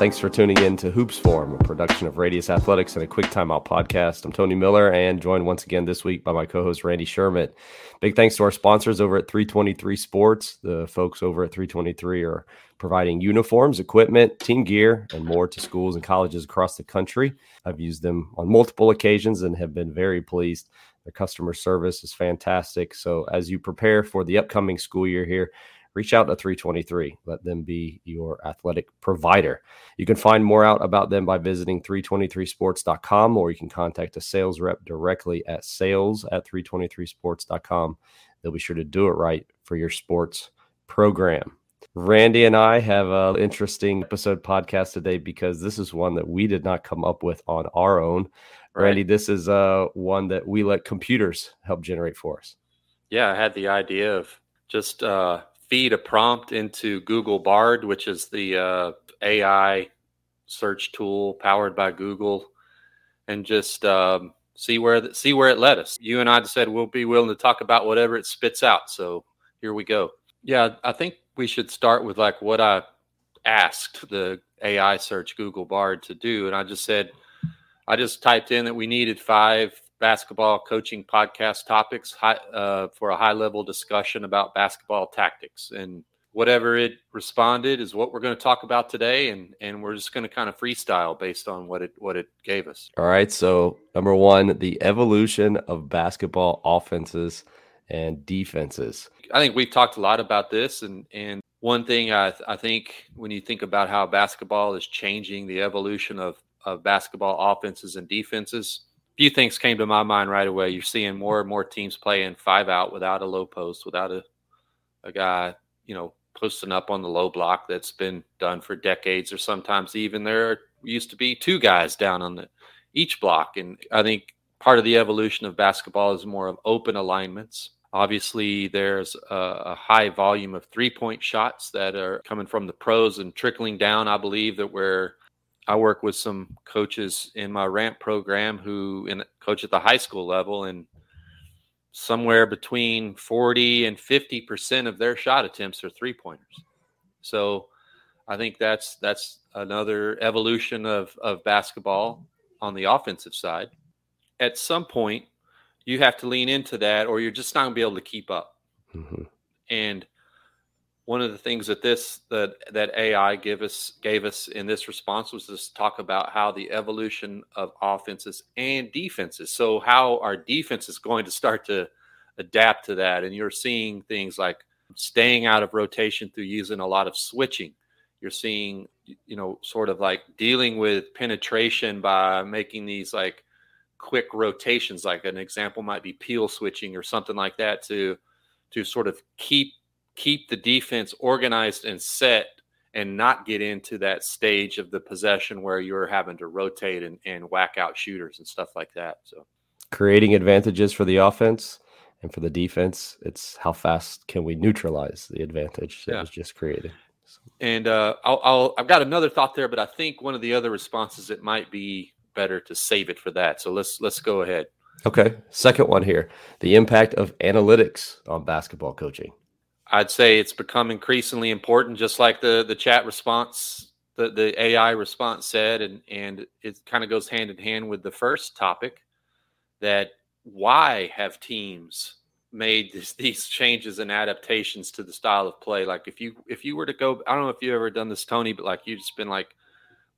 Thanks for tuning in to Hoops Forum, a production of Radius Athletics and a quick timeout podcast. I'm Tony Miller and joined once again this week by my co-host Randy Sherman. Big thanks to our sponsors over at 323 Sports. The folks over at 323 are providing uniforms, equipment, team gear, and more to schools and colleges across the country. I've used them on multiple occasions and have been very pleased. Their customer service is fantastic. So as you prepare for the upcoming school year here, reach out to 323. Let them be your athletic provider. You can find more out about them by visiting 323sports.com or you can contact a sales rep directly at sales at 323sports.com. They'll be sure to do it right for your sports program. Randy and I have an interesting episode podcast today because this is one that we did not come up with on our own. Right. Randy, this is uh, one that we let computers help generate for us. Yeah, I had the idea of just uh, feed a prompt into Google Bard, which is the uh, AI search tool powered by Google, and just um, see where the, see where it led us. You and I said we'll be willing to talk about whatever it spits out. So here we go. Yeah, I think we should start with like what I asked the AI search Google Bard to do, and I just said I just typed in that we needed five basketball coaching podcast topics high, uh, for a high level discussion about basketball tactics. And whatever it responded is what we're going to talk about today. And, and we're just going to kind of freestyle based on what it, what it gave us. All right. So, number one, the evolution of basketball offenses and defenses. I think we've talked a lot about this. And, and one thing I, I think when you think about how basketball is changing the evolution of, of basketball offenses and defenses, few things came to my mind right away. You're seeing more and more teams playing five out without a low post, without a a guy, you know, posting up on the low block that's been done for decades, or sometimes even there used to be two guys down on the each block. And I think part of the evolution of basketball is more of open alignments. Obviously, there's a, a high volume of three point shots that are coming from the pros and trickling down. I believe that we're I work with some coaches in my ramp program who in, coach at the high school level, and somewhere between 40 and 50 percent of their shot attempts are three pointers. So I think that's that's another evolution of of basketball on the offensive side. At some point, you have to lean into that, or you're just not going to be able to keep up. Mm-hmm. And one of the things that this that that AI gave us gave us in this response was to talk about how the evolution of offenses and defenses. So how our defense is going to start to adapt to that, and you're seeing things like staying out of rotation through using a lot of switching. You're seeing, you know, sort of like dealing with penetration by making these like quick rotations. Like an example might be peel switching or something like that to to sort of keep keep the defense organized and set and not get into that stage of the possession where you're having to rotate and, and whack out shooters and stuff like that. So creating advantages for the offense and for the defense, it's how fast can we neutralize the advantage that yeah. was just created. And uh, I'll, I'll, I've got another thought there, but I think one of the other responses it might be better to save it for that. So let's let's go ahead. Okay, second one here: the impact of analytics on basketball coaching. I'd say it's become increasingly important, just like the the chat response, the the AI response said, and and it kind of goes hand in hand with the first topic. That why have teams made this, these changes and adaptations to the style of play? Like if you if you were to go, I don't know if you ever done this, Tony, but like you've just been like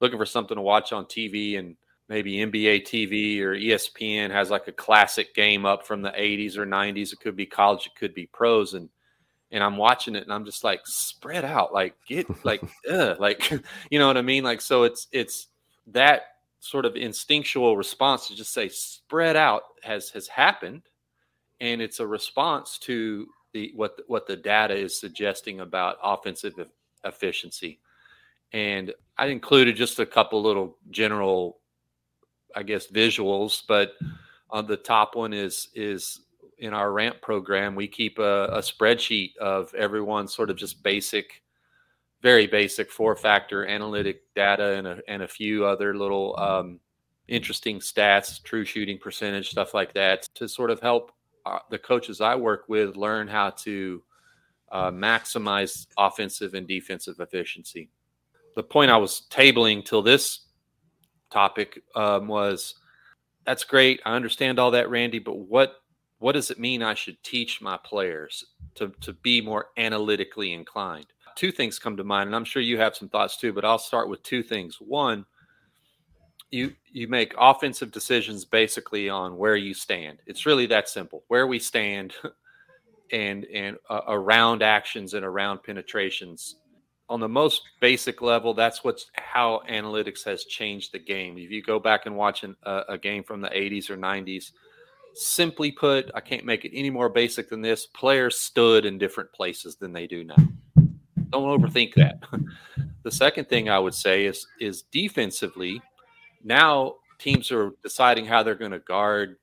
looking for something to watch on TV and maybe NBA TV or ESPN has like a classic game up from the 80s or 90s. It could be college, it could be pros, and and I'm watching it and I'm just like spread out, like get like ugh, like you know what I mean? Like so it's it's that sort of instinctual response to just say spread out has has happened and it's a response to the what what the data is suggesting about offensive efficiency. And I included just a couple little general I guess visuals, but on the top one is is in our ramp program, we keep a, a spreadsheet of everyone's sort of just basic, very basic four factor analytic data and a, and a few other little um, interesting stats, true shooting percentage, stuff like that, to sort of help uh, the coaches I work with learn how to uh, maximize offensive and defensive efficiency. the point I was tabling till this topic um, was that's great. I understand all that, Randy, but what what does it mean I should teach my players to, to be more analytically inclined? Two things come to mind, and I'm sure you have some thoughts too, but I'll start with two things. One, you you make offensive decisions basically on where you stand. It's really that simple. Where we stand and and uh, around actions and around penetrations on the most basic level, that's what's how analytics has changed the game. If you go back and watch an, uh, a game from the 80s or 90s, simply put, I can't make it any more basic than this. Players stood in different places than they do now. Don't overthink that. the second thing I would say is is defensively, now teams are deciding how they're going to guard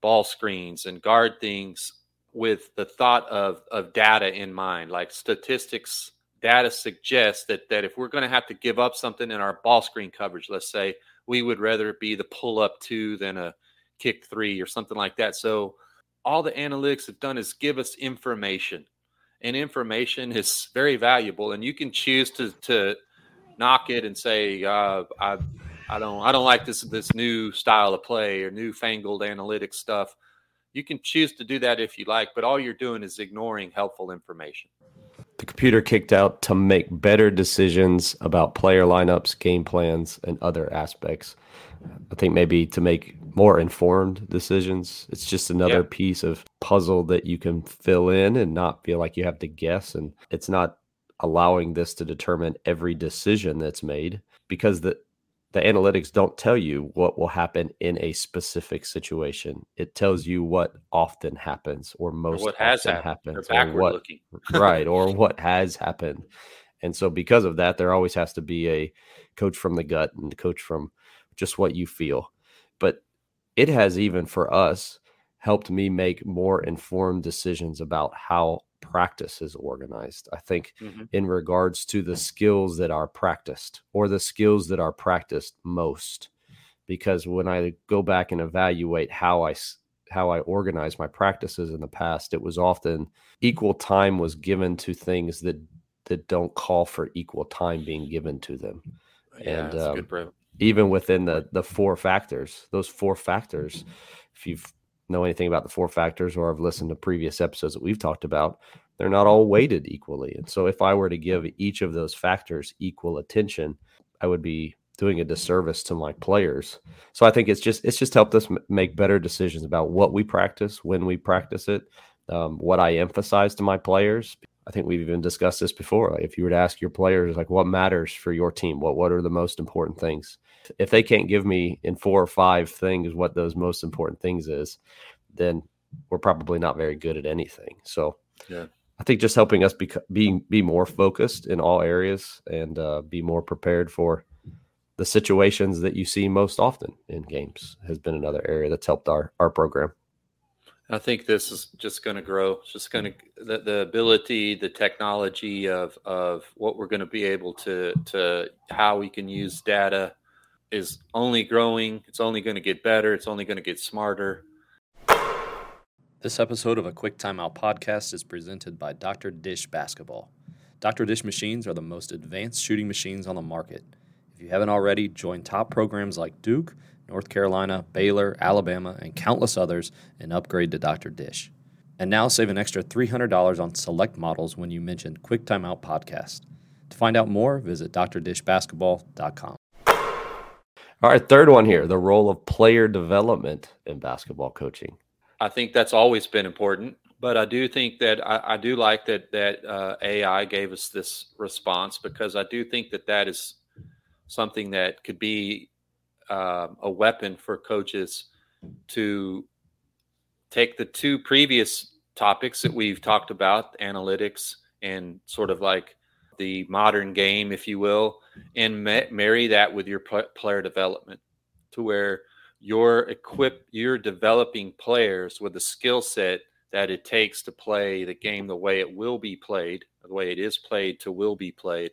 ball screens and guard things with the thought of of data in mind, like statistics data suggests that that if we're going to have to give up something in our ball screen coverage, let's say we would rather be the pull up two than a kick three or something like that. So all the analytics have done is give us information, and information is very valuable. And you can choose to to knock it and say uh, I I don't I don't like this this new style of play or newfangled analytics stuff. You can choose to do that if you like, but all you're doing is ignoring helpful information the computer kicked out to make better decisions about player lineups, game plans, and other aspects. I think maybe to make more informed decisions. It's just another yeah. piece of puzzle that you can fill in and not feel like you have to guess. And it's not allowing this to determine every decision that's made because the the analytics don't tell you what will happen in a specific situation. It tells you what often happens or most or what has happened, happens or what looking. right or what has happened. And so because of that there always has to be a coach from the gut and coach from just what you feel. But it has even for us helped me make more informed decisions about how practice is organized. I think mm-hmm. in regards to the skills that are practiced or the skills that are practiced most, because when I go back and evaluate how I how I organized my practices in the past, it was often equal time was given to things that that don't call for equal time being given to them. Yeah, and um, even within the the four factors, those four factors, if you've know anything about the four factors or have listened to previous episodes that we've talked about, they're not all weighted equally. And so if I were to give each of those factors equal attention, I would be doing a disservice to my players. So I think it's just it's just helped us m- make better decisions about what we practice, when we practice it, um, what I emphasize to my players. I think we've even discussed this before. Like if you were to ask your players, like what matters for your team, what what are the most important things? If they can't give me in four or five things what those most important things is, then we're probably not very good at anything. So yeah. I think just helping us be be, be more focused in all areas and uh, be more prepared for the situations that you see most often in games has been another area that's helped our our program. I think this is just going to grow. It's just going to the, the ability, the technology of of what we're going to be able to to how we can use data is only growing. It's only going to get better. It's only going to get smarter. This episode of a Quick Timeout podcast is presented by Dr. Dish Basketball. Dr. Dish machines are the most advanced shooting machines on the market. If you haven't already, join top programs like Duke North Carolina, Baylor, Alabama, and countless others, and upgrade to Dr. Dish. And now save an extra $300 on select models when you mention Quick Timeout Podcast. To find out more, visit drdishbasketball.com. All right, third one here the role of player development in basketball coaching. I think that's always been important, but I do think that I, I do like that that uh, AI gave us this response because I do think that that is something that could be uh, a weapon for coaches to take the two previous topics that we've talked about analytics and sort of like the modern game if you will and ma- marry that with your player development to where you're equipped you're developing players with the skill set that it takes to play the game the way it will be played the way it is played to will be played.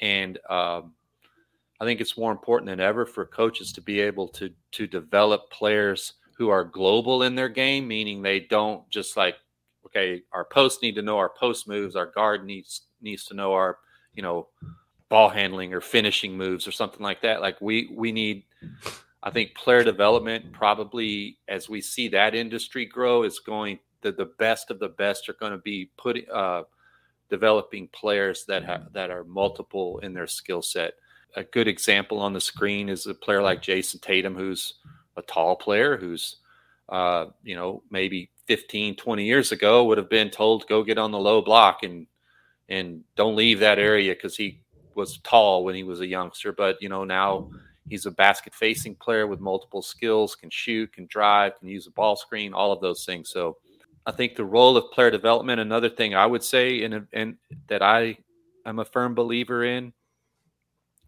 And um, I think it's more important than ever for coaches to be able to to develop players who are global in their game, meaning they don't just like, okay, our posts need to know our post moves, our guard needs needs to know our, you know, ball handling or finishing moves or something like that. Like we we need I think player development probably as we see that industry grow is going the, the best of the best are going to be putting uh, developing players that have that are multiple in their skill set. A good example on the screen is a player like Jayson Tatum, who's a tall player, who's uh, you know maybe 15, 20 years ago would have been told go get on the low block and and don't leave that area because he was tall when he was a youngster. But you know now he's a basket facing player with multiple skills, can shoot, can drive, can use a ball screen, all of those things. So I think the role of player development, another thing I would say, and, and that I am a firm believer in,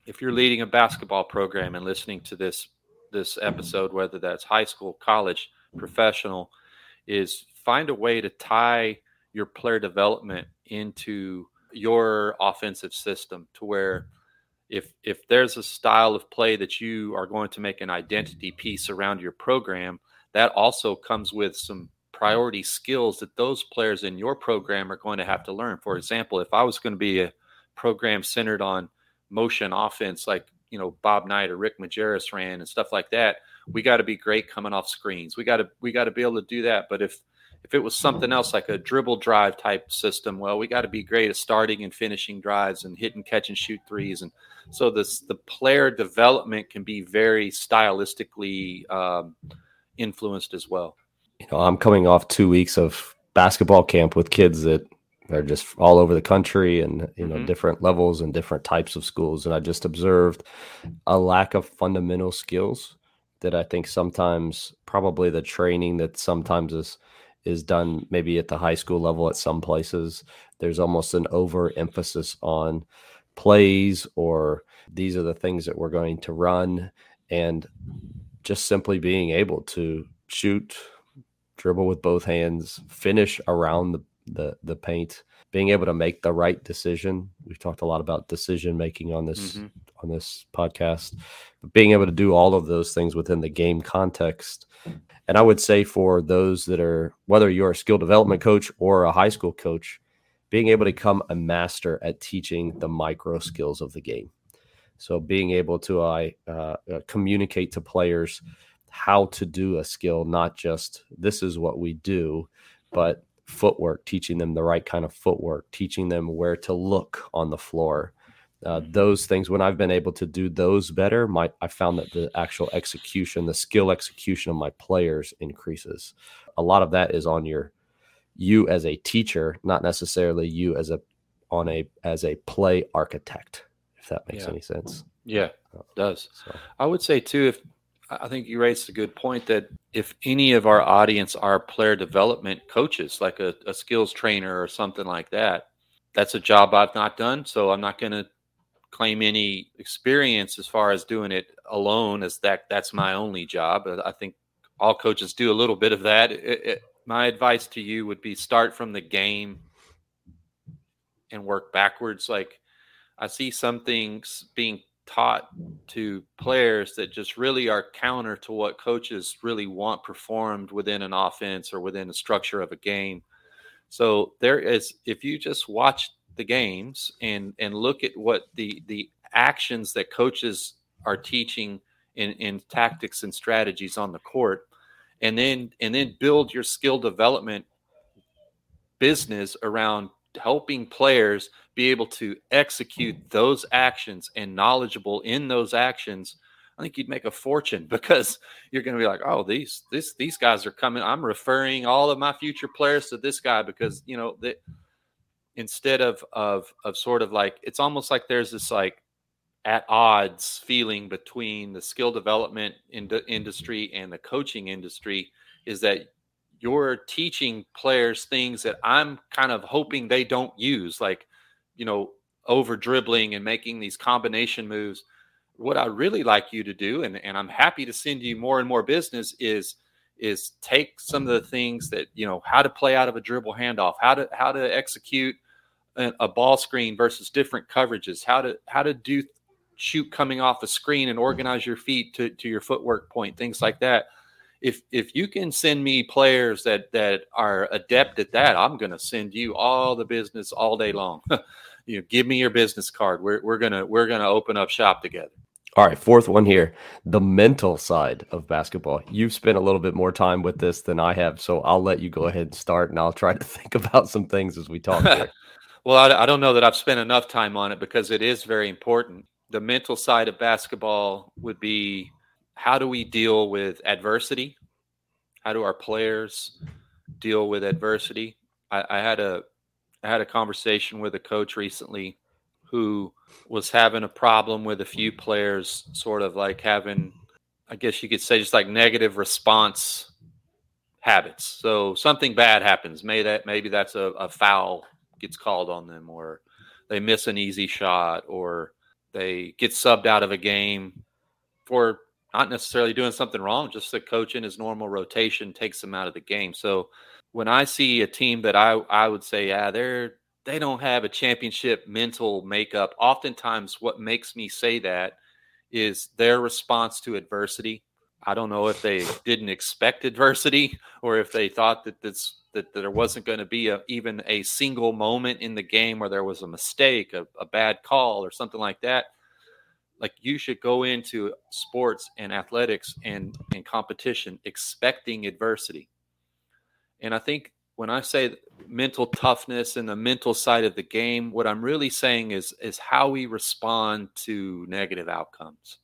if you're leading a basketball program and listening to this this episode, whether that's high school, college, professional, is find a way to tie your player development into your offensive system to where if if there's a style of play that you are going to make an identity piece around your program that also comes with some priority skills that those players in your program are going to have to learn. For example, if I was going to be a program centered on motion offense, like you know Bob Knight or Rick Majerus ran and stuff like that, we got to be great coming off screens. We got to we got to be able to do that. But if if it was something else like a dribble drive type system, well, we got to be great at starting and finishing drives and hitting catch and shoot threes. And so this the player development can be very stylistically um, influenced as well you know, I'm coming off two weeks of basketball camp with kids that are just all over the country and you know mm-hmm. different levels and different types of schools and i just observed a lack of fundamental skills that i think sometimes probably the training that sometimes is is done maybe at the high school level at some places there's almost an overemphasis on plays or these are the things that we're going to run and just simply being able to shoot dribble with both hands, finish around the, the, the paint, being able to make the right decision. We've talked a lot about decision making on this mm-hmm. on this podcast, but being able to do all of those things within the game context. And I would say for those that are whether you're a skill development coach or a high school coach, being able to become a master at teaching the micro skills of the game. So being able to uh, uh, communicate to players how to do a skill, not just this is what we do, but footwork, teaching them the right kind of footwork, teaching them where to look on the floor. Uh, mm-hmm. those things, when I've been able to do those better, my I found that the actual execution, the skill execution of my players increases. A lot of that is on your you as a teacher, not necessarily you as a on a as a play architect, if that makes yeah. any sense. Yeah, it does. So. I would say too, if I think you raised a good point that if any of our audience are player development coaches, like a, a skills trainer or something like that, that's a job I've not done. So I'm not going to claim any experience as far as doing it alone as that that's my only job. I think all coaches do a little bit of that. It, it, my advice to you would be start from the game and work backwards. Like I see some things being taught to players that just really are counter to what coaches really want performed within an offense or within the structure of a game. So there is if you just watch the games and and look at what the the actions that coaches are teaching in in tactics and strategies on the court and then and then build your skill development business around helping players be able to execute mm. those actions and knowledgeable in those actions, I think you'd make a fortune because you're going to be like, oh, these this these guys are coming. I'm referring all of my future players to this guy because you know that instead of of of sort of like it's almost like there's this like at odds feeling between the skill development in industry and the coaching industry is that you're teaching players things that I'm kind of hoping they don't use, like, you know, over dribbling and making these combination moves. What I really like you to do, and, and I'm happy to send you more and more business, is is take some of the things that you know how to play out of a dribble handoff, how to how to execute a, a ball screen versus different coverages, how to how to do shoot coming off a screen and organize your feet to, to your footwork point, things like that if if you can send me players that that are adept at that, I'm going to send you all the business all day long. you know, give me your business card. We're we're gonna we're gonna open up shop together. All right, fourth one here, the mental side of basketball. You've spent a little bit more time with this than I have, so I'll let you go ahead and start, and I'll try to think about some things as we talk. well, I, I don't know that I've spent enough time on it because it is very important. The mental side of basketball would be how do we deal with adversity? How do our players deal with adversity? I, I had a I had a conversation with a coach recently who was having a problem with a few players, sort of like having, I guess you could say, just like negative response habits. So something bad happens. Maybe that maybe that's a, a foul gets called on them, or they miss an easy shot, or they get subbed out of a game for not necessarily doing something wrong, just the coach in his normal rotation takes them out of the game. So when I see a team that I I would say, yeah, they're they don't have a championship mental makeup. Oftentimes, what makes me say that is their response to adversity. I don't know if they didn't expect adversity or if they thought that this that there wasn't going to be a, even a single moment in the game where there was a mistake, a, a bad call, or something like that. Like you should go into sports and athletics and, and competition expecting adversity. And I think when I say mental toughness and the mental side of the game, what I'm really saying is is how we respond to negative outcomes.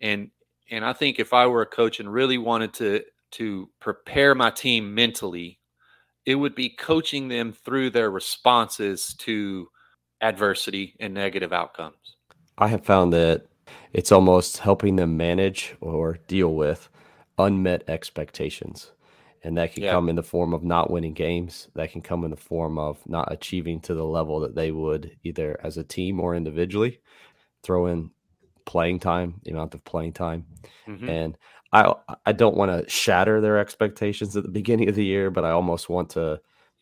And and I think if I were a coach and really wanted to to prepare my team mentally, it would be coaching them through their responses to adversity and negative outcomes. I have found that it's almost helping them manage or deal with unmet expectations. And that can yeah. come in the form of not winning games. That can come in the form of not achieving to the level that they would either as a team or individually. Throw in playing time the amount of playing time. Mm-hmm. and i i don't want to shatter their expectations at the beginning of the year but i almost want to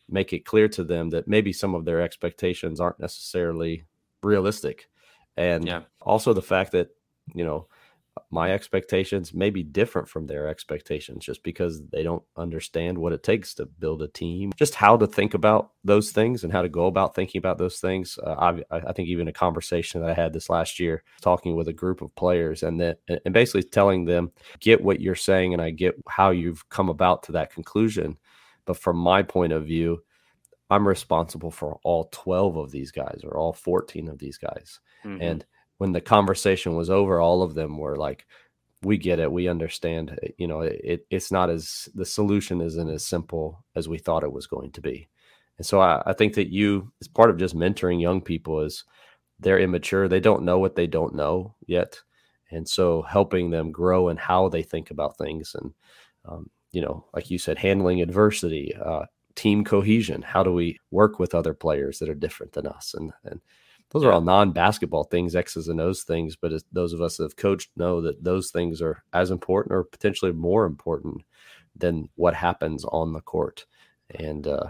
make it clear to them that maybe some of their expectations aren't necessarily realistic and yeah. also the fact that you know my expectations may be different from their expectations just because they don't understand what it takes to build a team. Just how to think about those things and how to go about thinking about those things. Uh, I, I, think even a conversation that i had this last year talking with a group of players and that and basically telling them get what you're saying and i get how you've come about to that conclusion. But from my point of view i'm responsible for all 12 of these guys or all 14 of these guys mm-hmm. and when the conversation was over, all of them were like, "We get it, we understand." You know, it it's not as the solution isn't as simple as we thought it was going to be. And so I, I think that you, as part of just mentoring young people, is they're immature, they don't know what they don't know yet, and so helping them grow and how they think about things, and um, you know, like you said, handling adversity, uh, team cohesion. How do we work with other players that are different than us, and and those are all non-basketball things, X's and O's things. But those of us that have coached know that those things are as important or potentially more important than what happens on the court. And uh,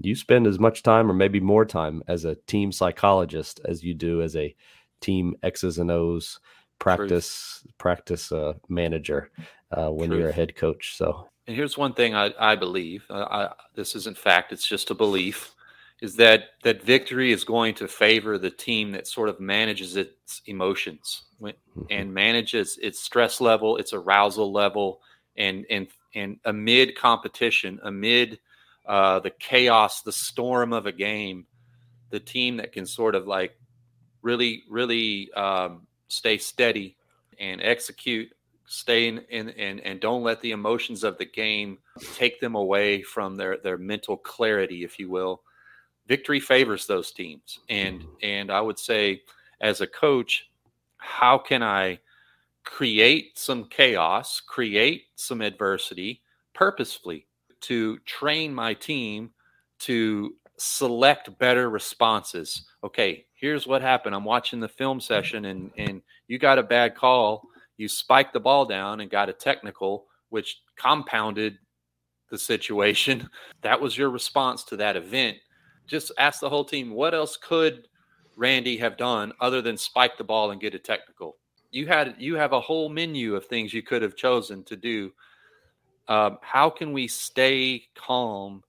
you spend as much time, or maybe more time, as a team psychologist as you do as a team X's and O's practice Truth. practice uh, manager uh, when Truth. you're a head coach. So. And here's one thing I, I believe. Uh, I, this isn't fact; it's just a belief is that that victory is going to favor the team that sort of manages its emotions mm-hmm. and manages its stress level, its arousal level, and and and amid competition, amid uh, the chaos, the storm of a game, the team that can sort of like really, really um, stay steady and execute, stay in, in, and and don't let the emotions of the game take them away from their their mental clarity, if you will victory favors those teams. And and I would say as a coach, how can I create some chaos, create some adversity purposefully to train my team to select better responses. Okay, here's what happened. I'm watching the film session and and you got a bad call. You spiked the ball down and got a technical, which compounded the situation. That was your response to that event just ask the whole team what else could Randy have done other than spike the ball and get a technical. You had you have a whole menu of things you could have chosen to do. um, how can we stay calm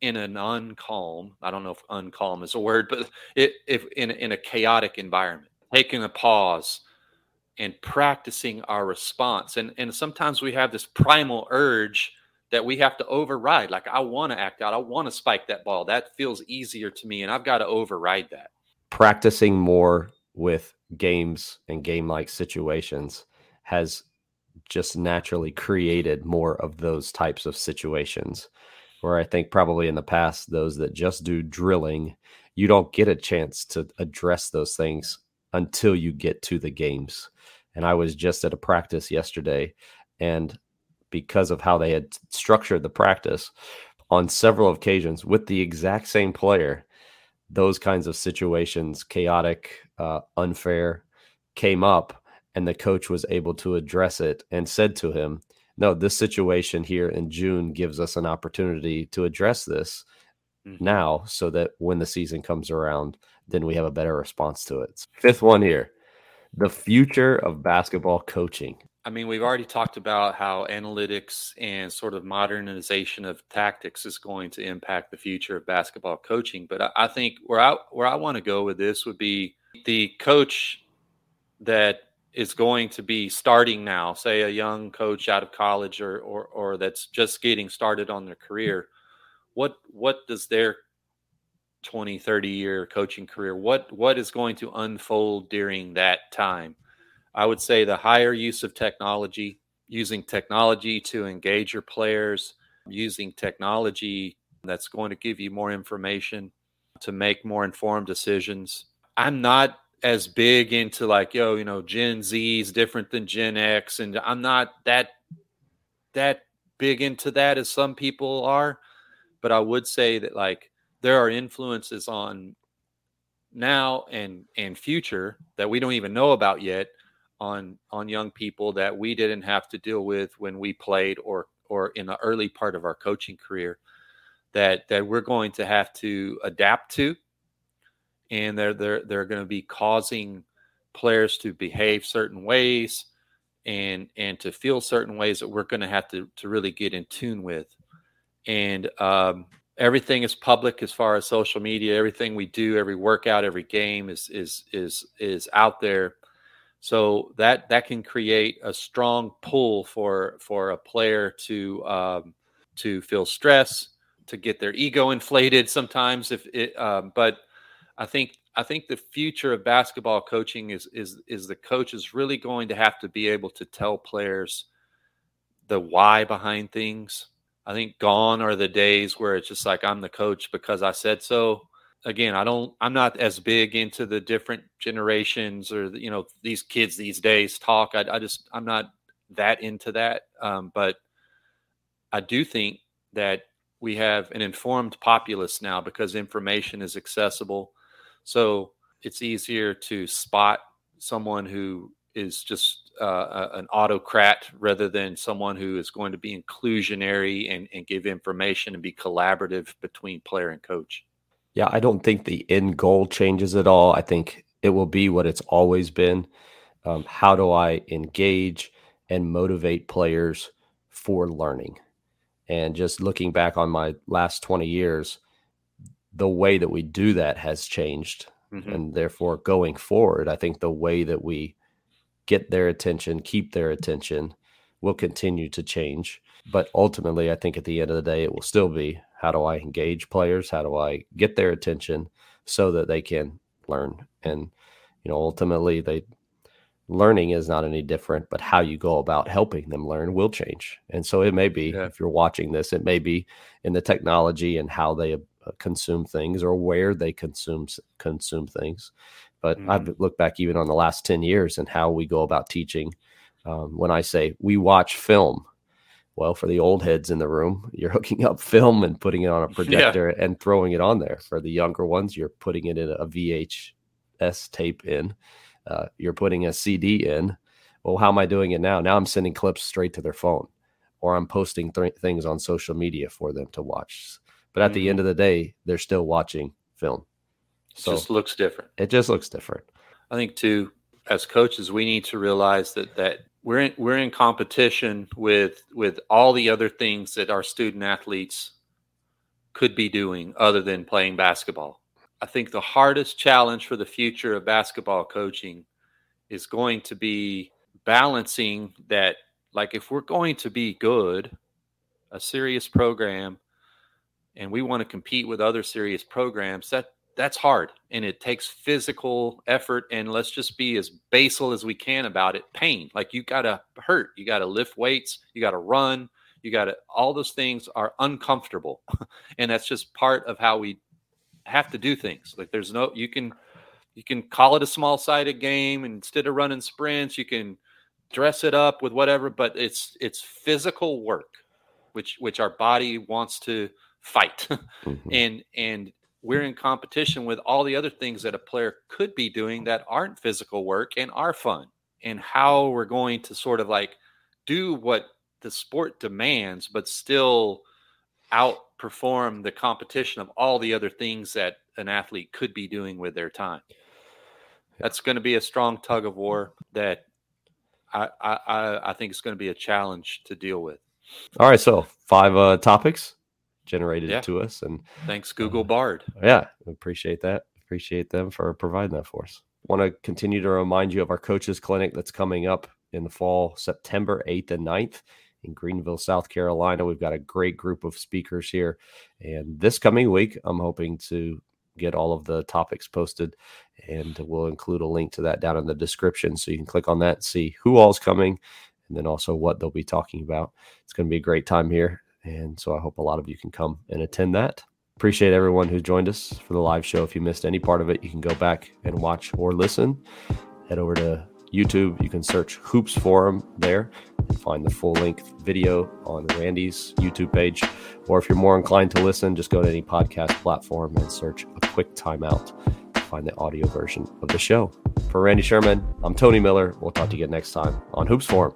in an uncalm? I don't know if uncalm is a word, but it, if in in a chaotic environment, taking a pause and practicing our response. And and sometimes we have this primal urge that we have to override. Like I want to act out, I want to spike that ball. That feels easier to me, and I've got to override that. Practicing more with games and game like situations has just naturally created more of those types of situations where I think probably in the past, those that just do drilling, you don't get a chance to address those things until you get to the games. And I was just at a practice yesterday, and because of how they had structured the practice on several occasions with the exact same player, those kinds of situations, chaotic, uh, unfair, came up and the coach was able to address it and said to him, No, this situation here in June gives us an opportunity to address this mm-hmm. now so that when the season comes around, then we have a better response to it. Fifth one here the future of basketball coaching. I mean, we've already talked about how analytics and sort of modernization of tactics is going to impact the future of basketball coaching. But I, think where I where I want to go with this would be the coach that is going to be starting now, say a young coach out of college or, or, or that's just getting started on their career, what, what does their 20, 30 year coaching career, what, what is going to unfold during that time? I would say the higher use of technology, using technology to engage your players, using technology that's going to give you more information to make more informed decisions. I'm not as big into like yo you know gen z is different than gen x and i'm not that that big into that as some people are but i would say that like there are influences on now and and future that we don't even know about yet on on young people that we didn't have to deal with when we played or or in the early part of our coaching career that that we're going to have to adapt to. And they're they're they're going to be causing players to behave certain ways and and to feel certain ways that we're going to have to to really get in tune with. And um, everything is public as far as social media everything we do every workout every game is is is is out there so that that can create a strong pull for for a player to um, to feel stress to get their ego inflated sometimes if it um, but I think I think the future of basketball coaching is is is the coach is really going to have to be able to tell players the why behind things. I think gone are the days where it's just like I'm the coach because I said so. Again, I don't I'm not as big into the different generations or you know these kids these days talk. I, I just I'm not that into that. Um, but I do think that we have an informed populace now because information is accessible so it's easier to spot someone who is just uh, an autocrat rather than someone who is going to be inclusionary and, and give information and be collaborative between player and coach. Yeah, I don't think the end goal changes at all. I think it will be what it's always been. Um, how do I engage and motivate players for learning? And just looking back on my last 20 years, the way that we do that has changed. Mm-hmm. And therefore, going forward, I think the way that we get their attention, keep their attention, will continue to change. But ultimately, I think at the end of the day, it will still be how do I engage players? How do I get their attention so that they can learn? And, you know, ultimately, they learning is not any different, but how you go about helping them learn will change. And so it may be, yeah. if you're watching this, it may be in the technology and how they uh, consume things or where they consume consume things. But mm-hmm. I've looked back even on the last ten years and how we go about teaching. Um, when I say we watch film, well, for the old heads in the room, you're hooking up film and putting it on a projector yeah. and throwing it on there. For the younger ones, you're putting it in a VHS tape in. Uh, you're putting a CD in. Well, how am I doing it now? Now I'm sending clips straight to their phone, or I'm posting th- things on social media for them to watch. But at mm-hmm. the end of the day, they're still watching film. So it just looks different. It just looks different. I think too, as coaches, we need to realize that that we're in, we're in competition with with all the other things that our student athletes could be doing other than playing basketball. I think the hardest challenge for the future of basketball coaching is going to be balancing that like if we're going to be good, a serious program and we want to compete with other serious programs, that that's hard and it takes physical effort and let's just be as basal as we can about it pain like you got to hurt you got to lift weights you got to run you got to all those things are uncomfortable and that's just part of how we have to do things like there's no you can you can call it a small sided game and instead of running sprints you can dress it up with whatever but it's it's physical work which which our body wants to fight mm-hmm. and and we're in competition with all the other things that a player could be doing that aren't physical work and are fun. And how we're going to sort of like do what the sport demands but still outperform the competition of all the other things that an athlete could be doing with their time. That's going to be a strong tug of war that I, I, I think it's going to be a challenge to deal with. All right, so five uh, topics generated yeah. to us. And thanks, Google uh, Bard. Yeah, appreciate that. Appreciate them for providing that for us. Want to continue to remind you of our coaches clinic that's coming up in the fall, September 8th and 9th in Greenville, South Carolina. We've got a great group of speakers here. And this coming week, I'm hoping to get all of the topics posted and we'll include a link to that down in the description so you can click on that and see who all's coming and then also what they'll be talking about. It's going to be a great time here and so I hope a lot of you can come and attend that. Appreciate everyone who joined us for the live show. If you missed any part of it, you can go back and watch or listen. Head over to YouTube. You can search Hoops Forum there and find the full length video on Randy's YouTube page. Or if you're more inclined to listen, just go to any podcast platform and search a quick timeout to find the audio version of the show. For Randy Sherman, I'm Tony Miller. We'll talk to you again next time on Hoops Forum.